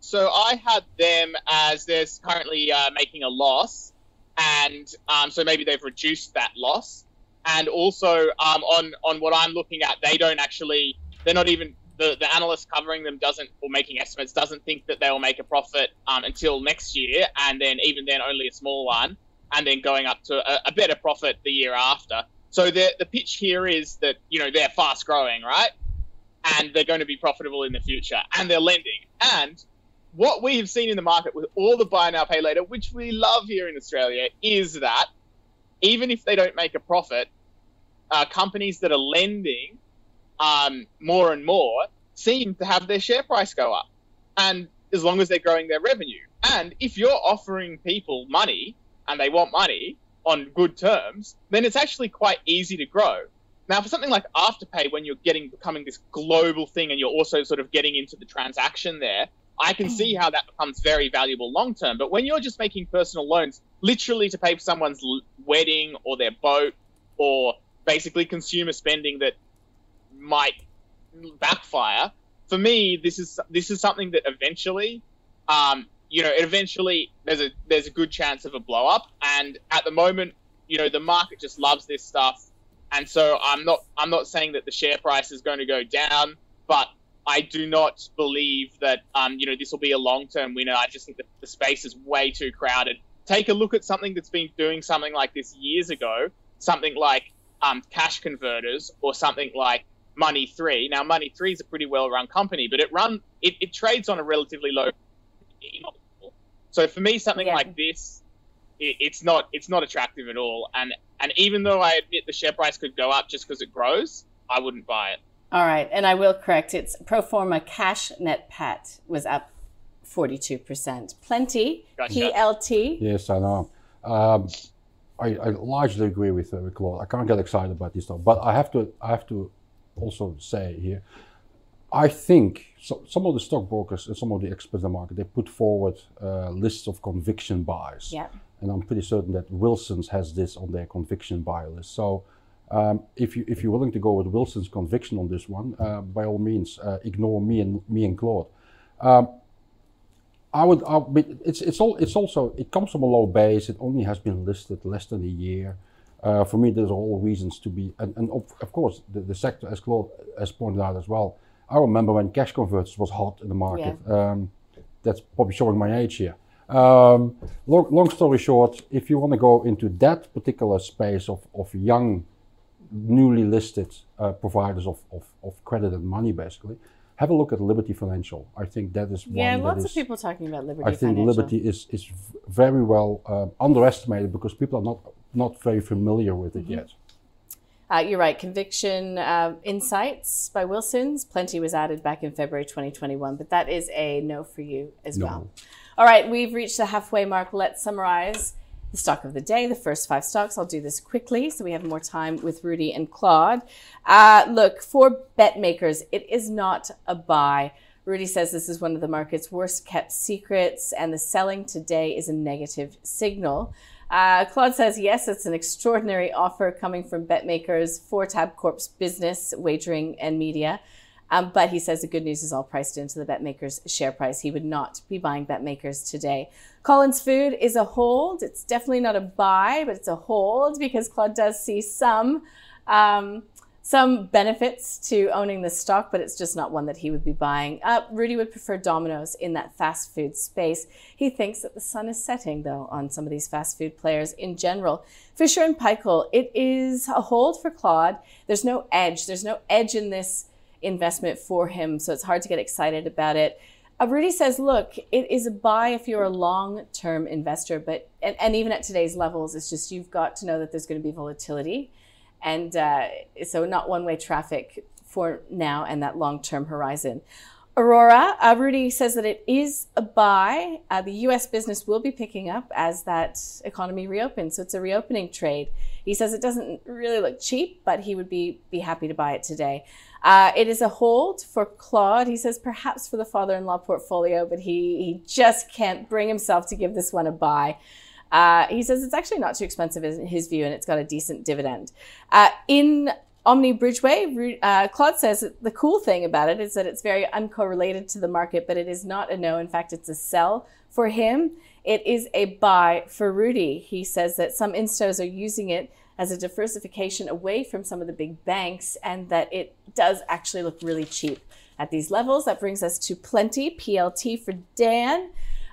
So I had them as they're currently uh, making a loss, and um, so maybe they've reduced that loss. And also um, on on what I'm looking at, they don't actually they're not even the, the analyst covering them doesn't or making estimates doesn't think that they will make a profit um, until next year, and then even then only a small one, and then going up to a, a better profit the year after. So the the pitch here is that you know they're fast growing, right? and they're going to be profitable in the future, and they're lending. And what we have seen in the market with all the buy now, pay later, which we love here in Australia, is that even if they don't make a profit, uh, companies that are lending um, more and more seem to have their share price go up. And as long as they're growing their revenue. And if you're offering people money and they want money on good terms, then it's actually quite easy to grow. Now, for something like Afterpay, when you're getting becoming this global thing and you're also sort of getting into the transaction there, I can see how that becomes very valuable long term. But when you're just making personal loans, literally to pay for someone's wedding or their boat, or basically consumer spending that might backfire, for me, this is this is something that eventually, um, you know, eventually there's a there's a good chance of a blow up. And at the moment, you know, the market just loves this stuff and so I'm not I'm not saying that the share price is going to go down, but I do not believe that um, you know this will be a long term winner. I just think that the space is way too crowded. Take a look at something that's been doing something like this years ago, something like um, cash converters or something like Money Three. Now Money Three is a pretty well run company, but it run it, it trades on a relatively low. So for me, something Yeah. like this, it, it's not it's not attractive at all. And and even though I admit the share price could go up just because it grows, I wouldn't buy it. All right, and I will correct. It's pro forma cash net pat was up forty two percent. Plenti Gotcha. PLT. Yes, I know. Um, I, I largely agree with, uh, with Claude. I can't get excited about this stuff, but I have to I have to also say here, I think so, some of the stockbrokers and some of the experts in the market they put forward uh, lists of conviction buys. Yeah. and I'm pretty certain that Wilson's has this on their conviction buy list. So um, if you if you're willing to go with Wilson's conviction on this one, uh, by all means, uh, ignore me and me and Claude. Um, I would, I it's it's all it's also it comes from a low base. It only has been listed less than a year. Uh, for me, there's all reasons to be, and, and of, of course, the, the, sector, as Claude has pointed out as well. I remember when cash converters was hot in the market. Yeah. Um, that's probably showing my age here. Um, long, long, story short, if you want to go into that particular space of, of young, newly listed uh, providers of, of, of credit and money, basically, have a look at Liberty Financial. I think that is yeah, one. Yeah, lots of people talking about Liberty. Financial. I think Financial. Liberty is is very well uh, underestimated because people are not not very familiar with it mm-hmm. yet. Uh, you're right. Conviction uh, Insights by Wilson's. Plenti was added back in February 2021, but that is a no for you as no. well. All right, we've reached the halfway mark. Let's summarize the stock of the day, the first five stocks. I'll do this quickly so we have more time with Rudi and Claude. Uh, look, for BetMakers, it is not a buy. Rudi says this is one of the market's worst kept secrets, and the selling today is a negative signal. Uh, Claude says, yes, it's an extraordinary offer coming from BetMakers for Tabcorp's business, wagering, and media. Um, but he says the good news is all priced into the BetMakers share price. He would not be buying BetMakers today. Collins Food is a hold. It's definitely not a buy, but it's a hold because Claude does see some um, some benefits to owning the stock, but it's just not one that he would be buying. Uh, Rudi would prefer Domino's in that fast food space. He thinks that the sun is setting, though, on some of these fast food players in general. Fisher and Paykel, it is a hold for Claude. There's no edge. There's no edge in this investment for him, so it's hard to get excited about it. Uh, Rudi says, look, it is a buy if you're a long term investor, but and, and, even at today's levels, it's just you've got to know that there's going to be volatility. And uh, so, not one way traffic for now and that long term horizon. Orora, uh, Rudi says that it is a buy. Uh, the US business will be picking up as that economy reopens. So, it's a reopening trade. He says it doesn't really look cheap, but he would be, be happy to buy it today. Uh, it is a hold for Claude. He says perhaps for the father in law portfolio, but he, he just can't bring himself to give this one a buy. Uh, he says it's actually not too expensive in his view, and it's got a decent dividend. Uh, in Omni Bridgeway, uh, Claude says the cool thing about it is that it's very uncorrelated to the market, but it is not a no. In fact, it's a sell for him. It is a buy for Rudi. He says that some instos are using it as a diversification away from some of the big banks and that it does actually look really cheap at these levels. That brings us to Plenti, PLT for Dan.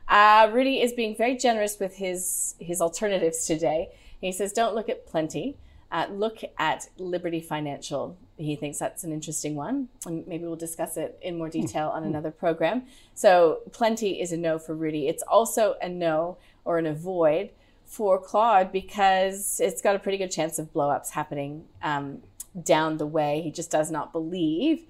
Uh, Rudi is being very generous with his, his alternatives today. He says, don't look at Plenti. Uh, look at Liberty Financial. He thinks that's an interesting one, and maybe we'll discuss it in more detail on another program. So, Plenti is a no for Rudi. It's also a no or an avoid for Claude because it's got a pretty good chance of blowups happening um, down the way. He just does not believe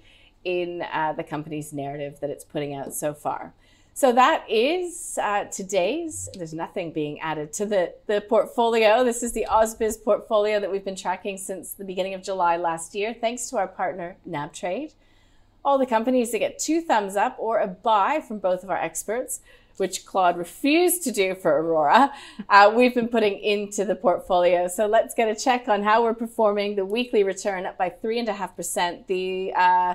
in uh, the company's narrative that it's putting out so far. So that is uh, today's. There's nothing being added to the, the portfolio. This is the AusBiz portfolio that we've been tracking since the beginning of July last year, thanks to our partner NabTrade. All the companies that get two thumbs up or a buy from both of our experts which Claude refused to do for Orora, uh, we've been putting into the portfolio. So let's get a check on how we're performing. The weekly return up by three and a half percent. The uh,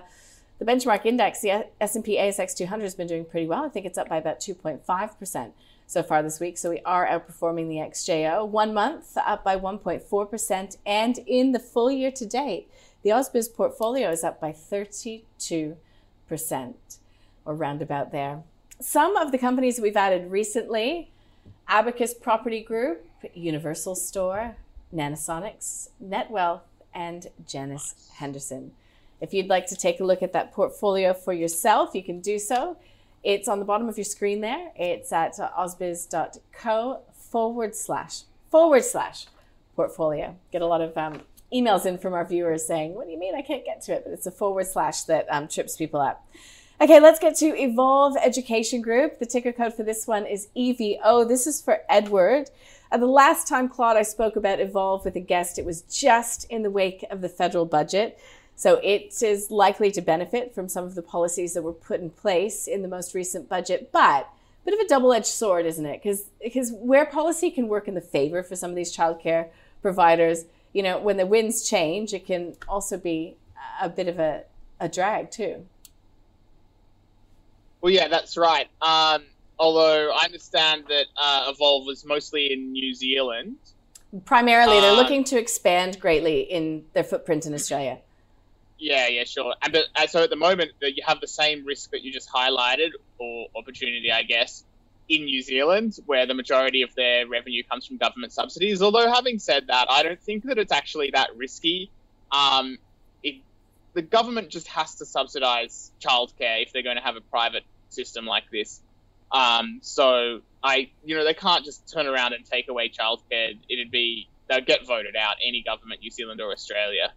the benchmark index, the S&P ASX 200 has been doing pretty well. I think it's up by about 2.5 percent so far this week. So we are outperforming the XJO. One month up by 1.4 percent, and in the full year to date, the AusBiz portfolio is up by 32 percent, or roundabout there. Some of the companies we've added recently Abacus Property Group, Universal Store, Nanosonics, NetWealth, and Janus Henderson. If you'd like to take a look at that portfolio for yourself, you can do so. It's on the bottom of your screen there. It's at ausbiz.co forward slash forward slash portfolio. Get a lot of um, emails in from our viewers saying, What do you mean I can't get to it? But it's a forward slash that um, trips people up. Okay, let's get to Evolve Education Group. The ticker code for this one is EVO. This is for Edward. Uh, the last time, Claude, I spoke about Evolve with a guest, it was just in the wake of the federal budget. So it is likely to benefit from some of the policies that were put in place in the most recent budget. But a bit of a double-edged sword, isn't it? Because because where policy can work in the favor for some of these childcare providers, you know, when the winds change, it can also be a bit of a, a drag too. Well, yeah, that's right. Um, although I understand that uh, Evolve was mostly in New Zealand. Primarily, they're Uh, looking to expand greatly in their footprint in Australia. Yeah, yeah, sure. And but uh, so at the moment you have the same risk that you just highlighted, or opportunity, I guess, in New Zealand, where the majority of their revenue comes from government subsidies. Although having said that, I don't think that it's actually that risky. Um, it, the government just has to subsidise childcare if they're going to have a private system like this. Um, so I, you know, they can't just turn around and take away childcare. It'd be they'd get voted out. Any government, New Zealand or Australia.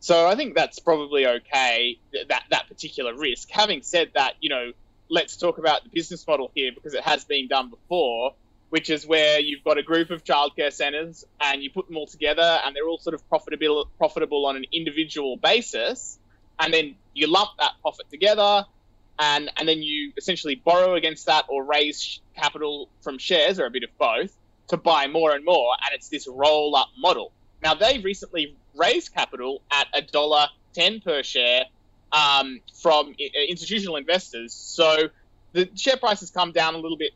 So I think that's probably okay. That that particular risk. Having said that, you know, let's talk about the business model here because it has been done before, which is where you've got a group of childcare centres and you put them all together and they're all sort of profitable profitable on an individual basis, and then you lump that profit together. And, and then you essentially borrow against that or raise capital from shares or a bit of both to buy more and more. And it's this roll up model. Now, they recently raised capital at a dollar ten per share um, from institutional investors. So the share price has come down a little bit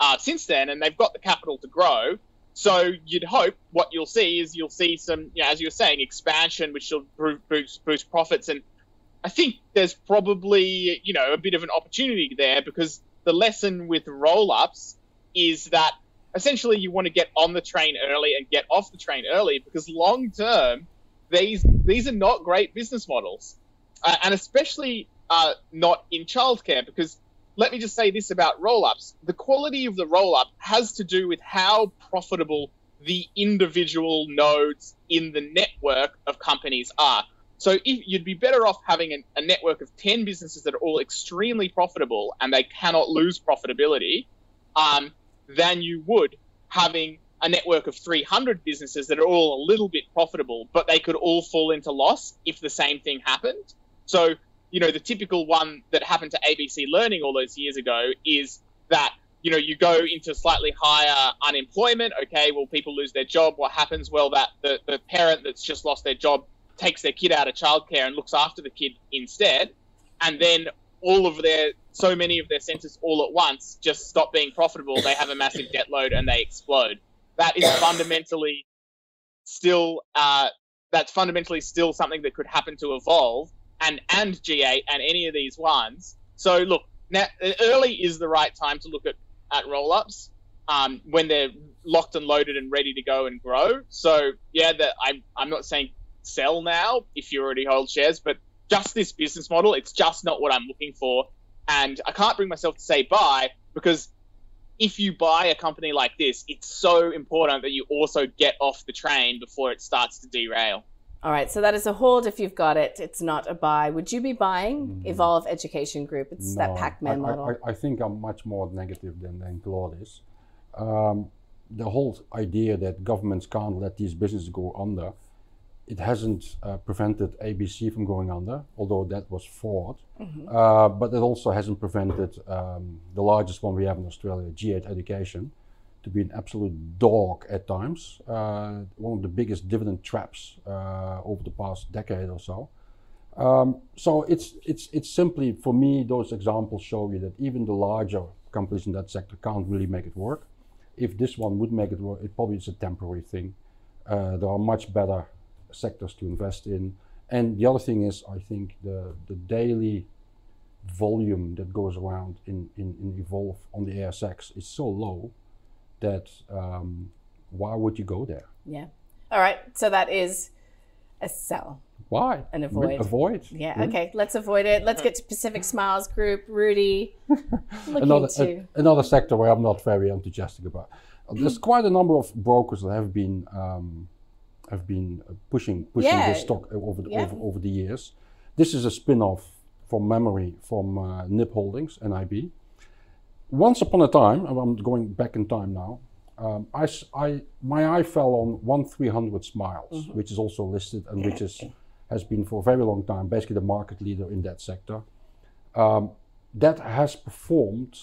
uh, since then, and they've got the capital to grow. So you'd hope what you'll see is you'll see some, you know, as you were saying, expansion, which will boost, boost profits. And I think there's probably, you know, a bit of an opportunity there because the lesson with roll-ups is that essentially you want to get on the train early and get off the train early because long term these these are not great business models. Uh, and especially uh, not in childcare because let me just say this about roll-ups. The quality of the roll-up has to do with how profitable the individual nodes in the network of companies are. So if, you'd be better off having a network of 10 businesses that are all extremely profitable and they cannot lose profitability um, than you would having a network of 300 businesses that are all a little bit profitable, but they could all fall into loss if the same thing happened. So, you know, the typical one that happened to ABC Learning all those years ago is that, you know, you go into slightly higher unemployment. Okay, well, people lose their job. What happens? Well, that the, the parent that's just lost their job takes their kid out of childcare and looks after the kid instead. And then all of their so many of their centers all at once just stop being profitable. They have a massive debt load and they explode. That is fundamentally still uh, that's fundamentally still something that could happen to evolve and and G8 and any of these ones. So look, now early is the right time to look at at roll ups um, when they're locked and loaded and ready to go and grow. So yeah, that I'm I'm not saying sell now if you already hold shares, but just this business model, it's just not what I'm looking for. And I can't bring myself to say buy because if you buy a company like this, it's so important that you also get off the train before it starts to derail. All right, so that is a hold if you've got it. It's not a buy. Would you be buying Evolve Education Group? It's that Pac-Man I, model. I, I think I'm much more negative than, than Claude is. Um, the whole idea that governments can't let these businesses go under, it hasn't uh, prevented ABC from going under, although that was fraud. Uh, but it also hasn't prevented um, the largest one we have in Australia, G8 Education, to be an absolute dog at times. Uh, one of the biggest dividend traps uh, over the past decade or so. Um, so it's it's it's simply for me those examples show you that even the larger companies in that sector can't really make it work. If this one would make it work, it probably is a temporary thing. Uh, there are much better sectors to invest in. And the other thing is, I think the the daily volume that goes around in, in, in Evolve on the ASX is so low that um, why would you go there? yeah. All right, so that is a sell. Why? And avoid. Avoid. Yeah, Hmm? okay, let's avoid it. Let's get to Pacific Smiles Group. Rudi, another to. a- another sector where I'm not very enthusiastic about. There's quite a number of brokers that have been um, have been uh, pushing pushing Yeah. this stock over the, Yeah. over, over the years. This is a spin-off from memory from uh, NIB Holdings NIB. Once upon a time, I'm going back in time now. Um, I, I- my eye fell on one 300 Smiles, Mm-hmm. which is also listed and which is has been for a very long time basically the market leader in that sector. Um, that has performed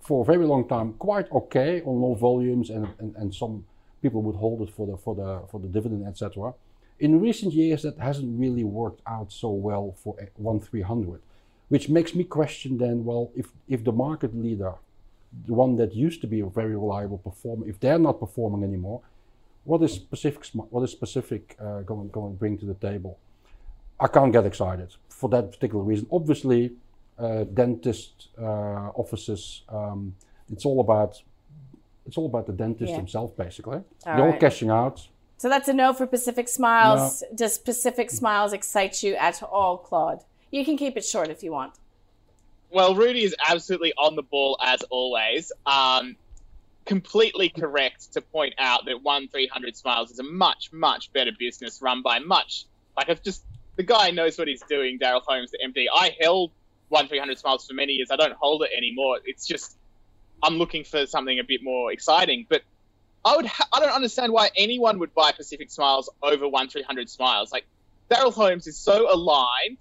for a very long time quite okay on low volumes, and, and, and some people would hold it for the for the for the dividend, etc. In recent years, that hasn't really worked out so well for one three hundred, which makes me question then. Well, if if the market leader, the one that used to be a very reliable performer, if they're not performing anymore, what is specific what is Pacific uh, going going to bring to the table? I can't get excited for that particular reason. Obviously, uh, dentist uh, offices, um, it's all about it's all about the dentist Yeah. himself, basically. All They're all cashing out. So that's a no for Pacific Smiles. Does Pacific Smiles excite you at all, Claude? You can keep it short if you want. Well, Rudi is absolutely on the ball as always. Um, completely correct to point out that one three hundred Smiles is a much much better business run by much like it's just the guy knows what he's doing. Daryl Holmes, the MD. I held one three hundred Smiles for many years. I don't hold it anymore. It's just I'm looking for something a bit more exciting. But I would ha- I don't understand why anyone would buy Pacific Smiles over one three hundred Smiles. Like Daryl Holmes is so aligned.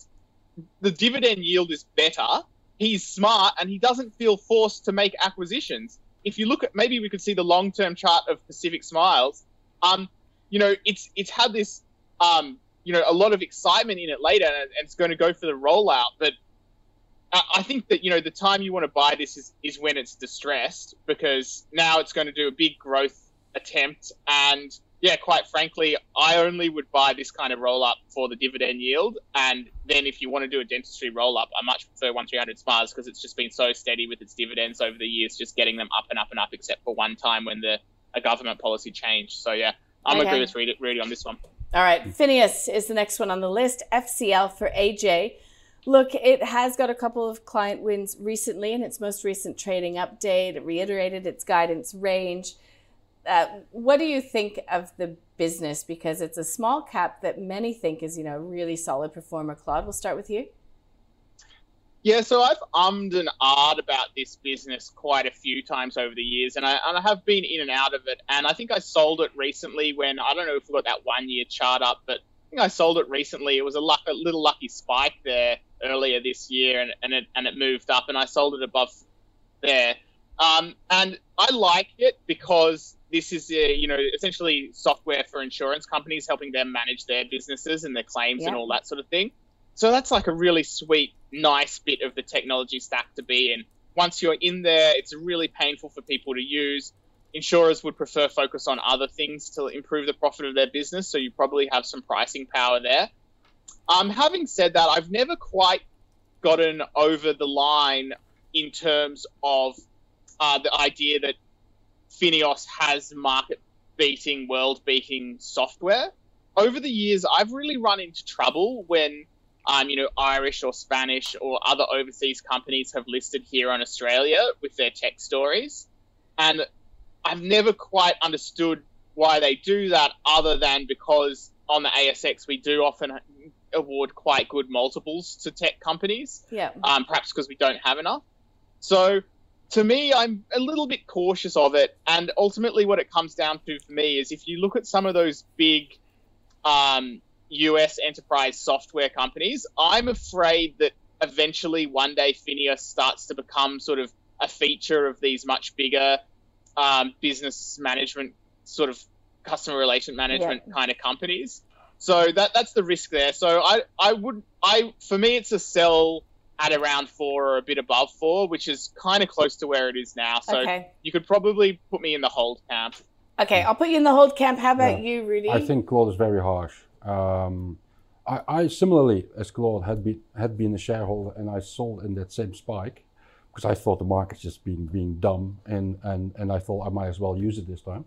The dividend yield is better he's smart and he doesn't feel forced to make acquisitions. If you look at maybe we could see the long term chart of Pacific Smiles, um, you know, it's it's had this um, you know, a lot of excitement in it later and, it's going to go for the rollout. But I, I think that, you know, the time you want to buy this is, is when it's distressed because now it's going to do a big growth attempt and yeah, quite frankly, I only would buy this kind of roll up for the dividend yield. And then if you want to do a dentistry roll up, I much prefer 1 300 Smiles because it's just been so steady with its dividends over the years, just getting them up and up and up, except for one time when the a government policy changed. So yeah, I'm Okay. agree with Rudi on this one. All right, Fineos is the next one on the list. FCL for AJ. Look, it has got a couple of client wins recently in its most recent trading update. It reiterated its guidance range. Uh, what do you think of the business? Because it's a small cap that many think is, you know, a really solid performer. Claude, we'll start with you. Yeah, so I've ummed and ahed about this business quite a few times over the years, and I, and I have been in and out of it. And I think I sold it recently when I don't know if we got that one year chart up, but I think I sold it recently. It was a, luck, a little lucky spike there earlier this year, and, and it and it moved up, and I sold it above there. Um, and I like it because this is a, you know essentially software for insurance companies, helping them manage their businesses and their claims and all that sort of thing. So that's like a really sweet, nice bit of the technology stack to be in. Once you're in there, it's really painful for people to use. Insurers would prefer focus on other things to improve the profit of their business, so you probably have some pricing power there. Um, having said that, I've never quite gotten over the line in terms of uh, the idea that Fineos has market beating, world beating software. Over the years, I've really run into trouble when, um, you know, Irish or Spanish or other overseas companies have listed here on Australia with their tech stories. And I've never quite understood why they do that other than because on the ASX we do often award quite good multiples to tech companies Yeah. um, perhaps because we don't have enough. So, to me, I'm a little bit cautious of it. And ultimately, what it comes down to for me is if you look at some of those big um, US enterprise software companies, I'm afraid that eventually one day Fineos starts to become sort of a feature of these much bigger um, business management, sort of customer relation management kind of companies. So that that's the risk there. So I I would I for me it's a sell at around four or a bit above four, which is kind of close to where it is now. So Okay. you could probably put me in the hold camp. Okay, I'll put you in the hold camp. How about Yeah. you, Rudi? I think Claude is very harsh. Um, I, I similarly, as Claude, had been had been a shareholder, and I sold in that same spike because I thought the market's just being being dumb, and and and I thought I might as well use it this time.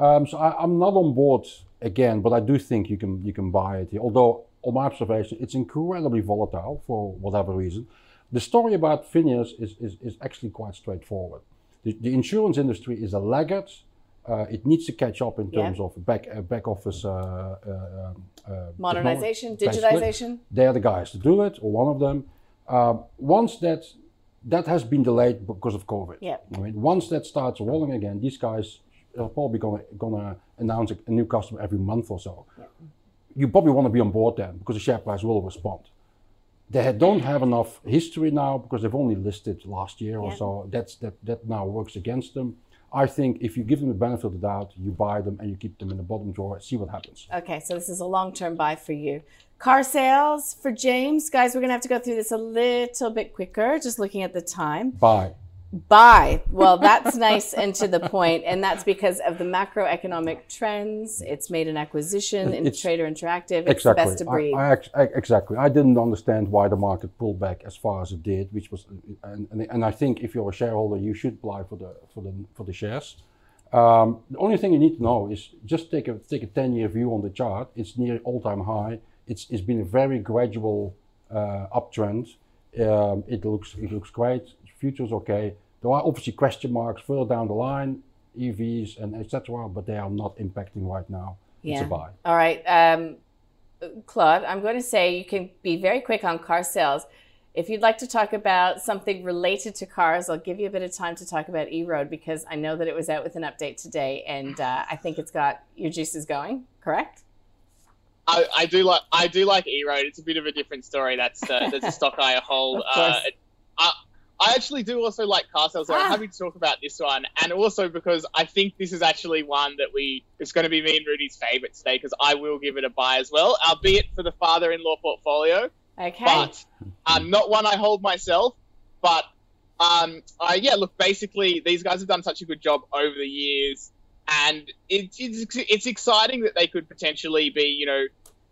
Um, so I, I'm not on board again, but I do think you can you can buy it. Although on my observation, it's incredibly volatile for whatever reason. The story about Fineos is, is, is actually quite straightforward. The, the insurance industry is a laggard. Uh, it needs to catch up in Yeah. terms of back uh, back office uh, uh, um, uh, Modernization, digitization. They're the guys to do it, or one of them. Um, once that that has been delayed because of COVID. Yeah. I mean, once that starts rolling again, these guys are probably gonna gonna announce a, a new customer every month or so. You probably want to be on board then because the share price will respond. they don't have enough history now because they've only listed last year or Yeah. so. That's that that now works against them. I think if you give them the benefit of the doubt, you buy them and you keep them in the bottom drawer, see what happens. Okay, so this is a long term buy for you. Car sales for James. Guys, we're going to have to go through this a little bit quicker, just looking at the time. Buy. Buy. Well, that's nice and to the point, and that's because of the macroeconomic trends. It's made an acquisition in It's- Trader Interactive. It's exactly. best of I- breed. I, I- exactly. I didn't understand why the market pulled back as far as it did, which was, and, and, and I think if you're a shareholder, you should apply for the for the for the shares. Um, the only thing you need to know is just take a take a ten year view on the chart. It's near all time high. It's it's been a very gradual uh, uptrend. Um, it looks it looks great. Future's okay. There are obviously question marks further down the line, EVs and etc. But they are not impacting right now. It's a buy. All right. Um, Claude, I'm going to say you can be very quick on car sales. If you'd like to talk about something related to cars, I'll give you a bit of time to talk about EROAD because I know that it was out with an update today, and uh, I think it's got your juices going. Correct? I, I do like I do like E Road. It's a bit of a different story. That's uh, that's a stock I hold. Of. Uh, I, I actually do also like car sales. So Ah. I'm happy to talk about this one, and also because I think this is actually one that we it's going to be me and Rudi's favorite today because I will give it a buy as well, albeit for the father-in-law portfolio, Okay. but um, not one I hold myself. But um, I, yeah, look, basically these guys have done such a good job over the years, and it, it's it's exciting that they could potentially be you know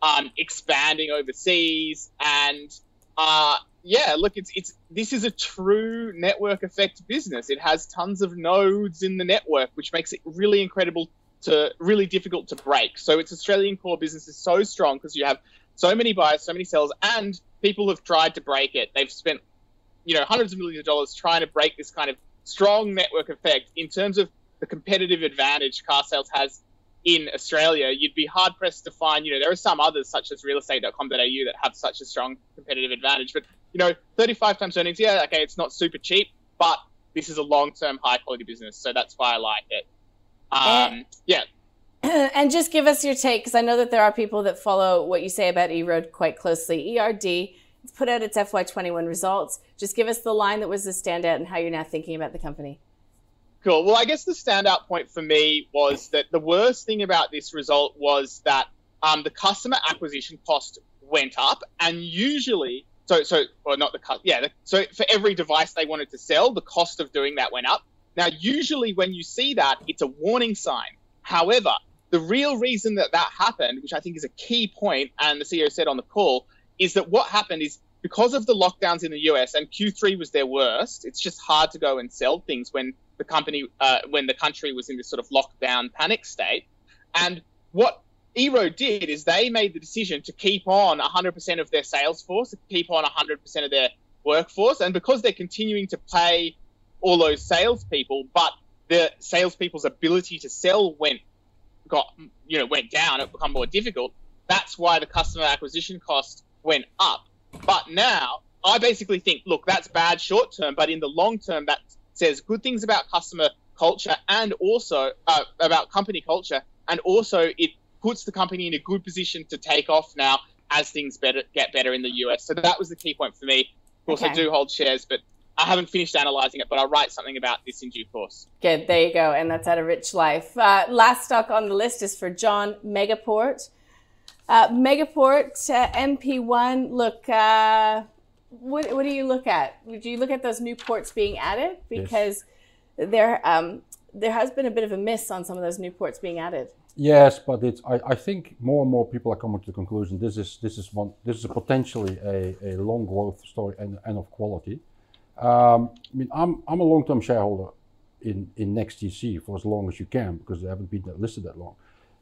um, expanding overseas and uh, yeah, look, it's it's this is a true network effect business. It has tons of nodes in the network, which makes it really incredible to really difficult to break. So its Australian core business is so strong because you have so many buyers, so many sellers, and people have tried to break it. They've spent you know hundreds of millions of dollars trying to break this kind of strong network effect in terms of the competitive advantage car sales has in Australia, you'd be hard pressed to find, you know, there are some others such as realestate.com.au that have such a strong competitive advantage. But, you know, 35 times earnings, yeah, okay, it's not super cheap, but this is a long term, high quality business. So that's why I like it. Um, yeah, and just give us your take because I know that there are people that follow what you say about EROAD quite closely. ERD it's put out its FY21 results. Just give us the line that was the standout and how you're now thinking about the company. Cool. Well, I guess the standout point for me was that the worst thing about this result was that um, the customer acquisition cost went up, and usually, so so or not the cu- yeah, the, so for every device they wanted to sell, the cost of doing that went up. Now, usually when you see that, it's a warning sign. However, the real reason that that happened, which I think is a key point, and the CEO said on the call, is that what happened is because of the lockdowns in the US and Q3 was their worst. It's just hard to go and sell things when the company, uh, when the country was in this sort of lockdown panic state. And what EROAD did is they made the decision to keep on 100% of their sales force, keep on 100% of their workforce, and because they're continuing to pay all those salespeople, but the salespeople's ability to sell went got you know went down, it become more difficult. That's why the customer acquisition cost went up. But now I basically think, look, that's bad short term, but in the long term, that says good things about customer culture and also uh, about company culture, and also it puts the company in a good position to take off now as things better get better in the US. So that was the key point for me. Of course, I do hold shares, but I haven't finished analyzing it. But I'll write something about this in due course. Good, there you go, and that's out of Rich Life. Uh, last stock on the list is for John Megaport. Uh, Megaport uh, MP1. Look, uh, what what do you look at? Would you look at those new ports being added? Because there um, there has been a bit of a miss on some of those new ports being added. Yes, but it's. I, I think more and more people are coming to the conclusion this is this is one this is potentially a, a long growth story and, and of quality. Um, I mean, I'm I'm a long term shareholder in in NEXTDC for as long as you can because they haven't been listed that long.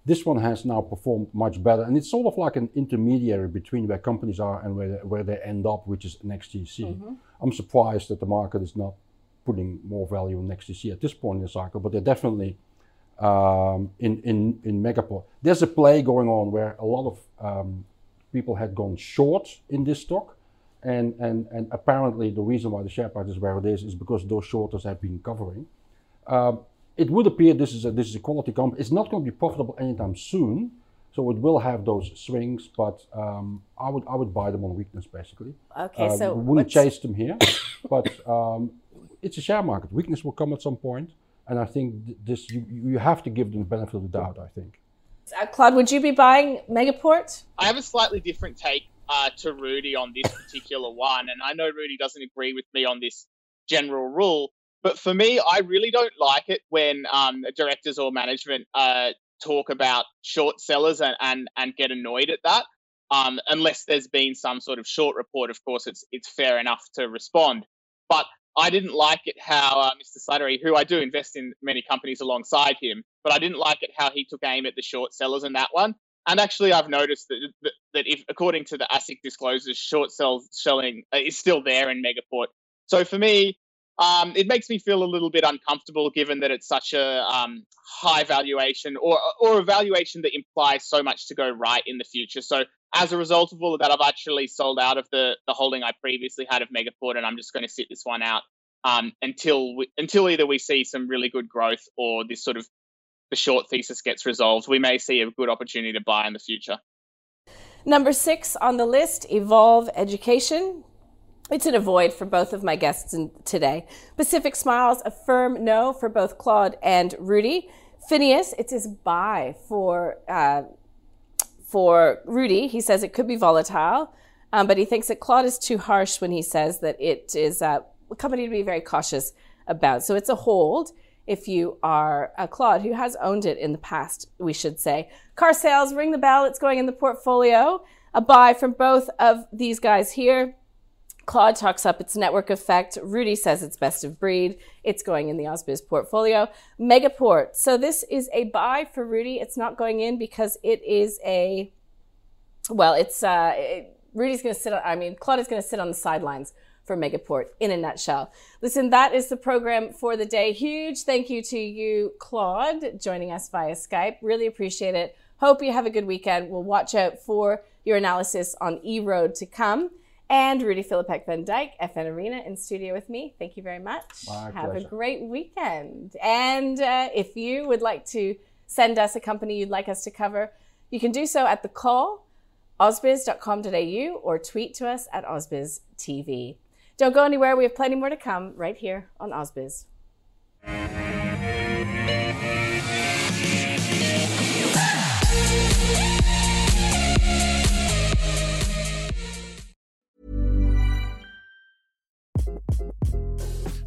This one has now performed much better, and it's sort of like an intermediary between where companies are and where where they end up, which is NEXTDC. I'm surprised that the market is not putting more value in NEXTDC at this point in the cycle, but they're definitely um, in, in, in Megaport. There's a play going on where a lot of um, people had gone short in this stock. And, and, and apparently the reason why the share price is where it is is because those shorters have been covering. Um, it would appear this is a, this is a quality company. It's not going to be profitable anytime soon. So it will have those swings, but um, I would I would buy them on weakness basically. Okay, Uh, so wouldn't what's- chase them here, but um, it's a share market. Weakness will come at some point, and I think this you, you have to give them the benefit of the doubt. I think. uh, Claude, would you be buying Megaport? I have a slightly different take uh, to Rudi on this particular one, and I know Rudi doesn't agree with me on this general rule, but for me, I really don't like it when um, directors or management uh, talk about short sellers and, and, and get annoyed at that. Um, unless there's been some sort of short report, of course, it's it's fair enough to respond. But I didn't like it how uh, Mr. Slattery, who I do invest in many companies alongside him, but I didn't like it how he took aim at the short sellers in that one. And actually, I've noticed that that, if, according to the ASIC disclosures, short sell selling uh, is still there in Megaport. So for me, um, it makes me feel a little bit uncomfortable, given that it's such a um, high valuation or or a valuation that implies so much to go right in the future. So as a result of all of that, I've actually sold out of the the holding I previously had of Megaport, and I'm just going to sit this one out um, until we, until either we see some really good growth or this sort of the short thesis gets resolved. We may see a good opportunity to buy in the future. Number six on the list, Evolve Education. It's an avoid for both of my guests today. Pacific Smiles, a firm no for both Claude and Rudi. Fineos, it's his buy for uh, for Rudi. He says it could be volatile, um, but he thinks that Claude is too harsh when he says that it is uh, a company to be very cautious about. So it's a hold if you are a Claude who has owned it in the past, we should say. Car sales, ring the bell, it's going in the portfolio. A buy from both of these guys here. Claude talks up its network effect. Rudi says it's best of breed. It's going in the Ausbiz portfolio. Megaport. So this is a buy for Rudi. It's not going in because it is a, well, it's, uh, it, Rudi's going to sit on, I mean, Claude is going to sit on the sidelines for Megaport in a nutshell. Listen, that is the program for the day. Huge thank you to you, Claude, joining us via Skype. Really appreciate it. Hope you have a good weekend. We'll watch out for your analysis on E Road to come. And Rudi Filapek-Vandyck, FN Arena, in studio with me. Thank you very much. My have pleasure. a great weekend. And uh, if you would like to send us a company you'd like us to cover, you can do so at the call, ausbiz.com.au, or tweet to us at ausbiztv. Don't go anywhere. We have plenty more to come right here on Ausbiz.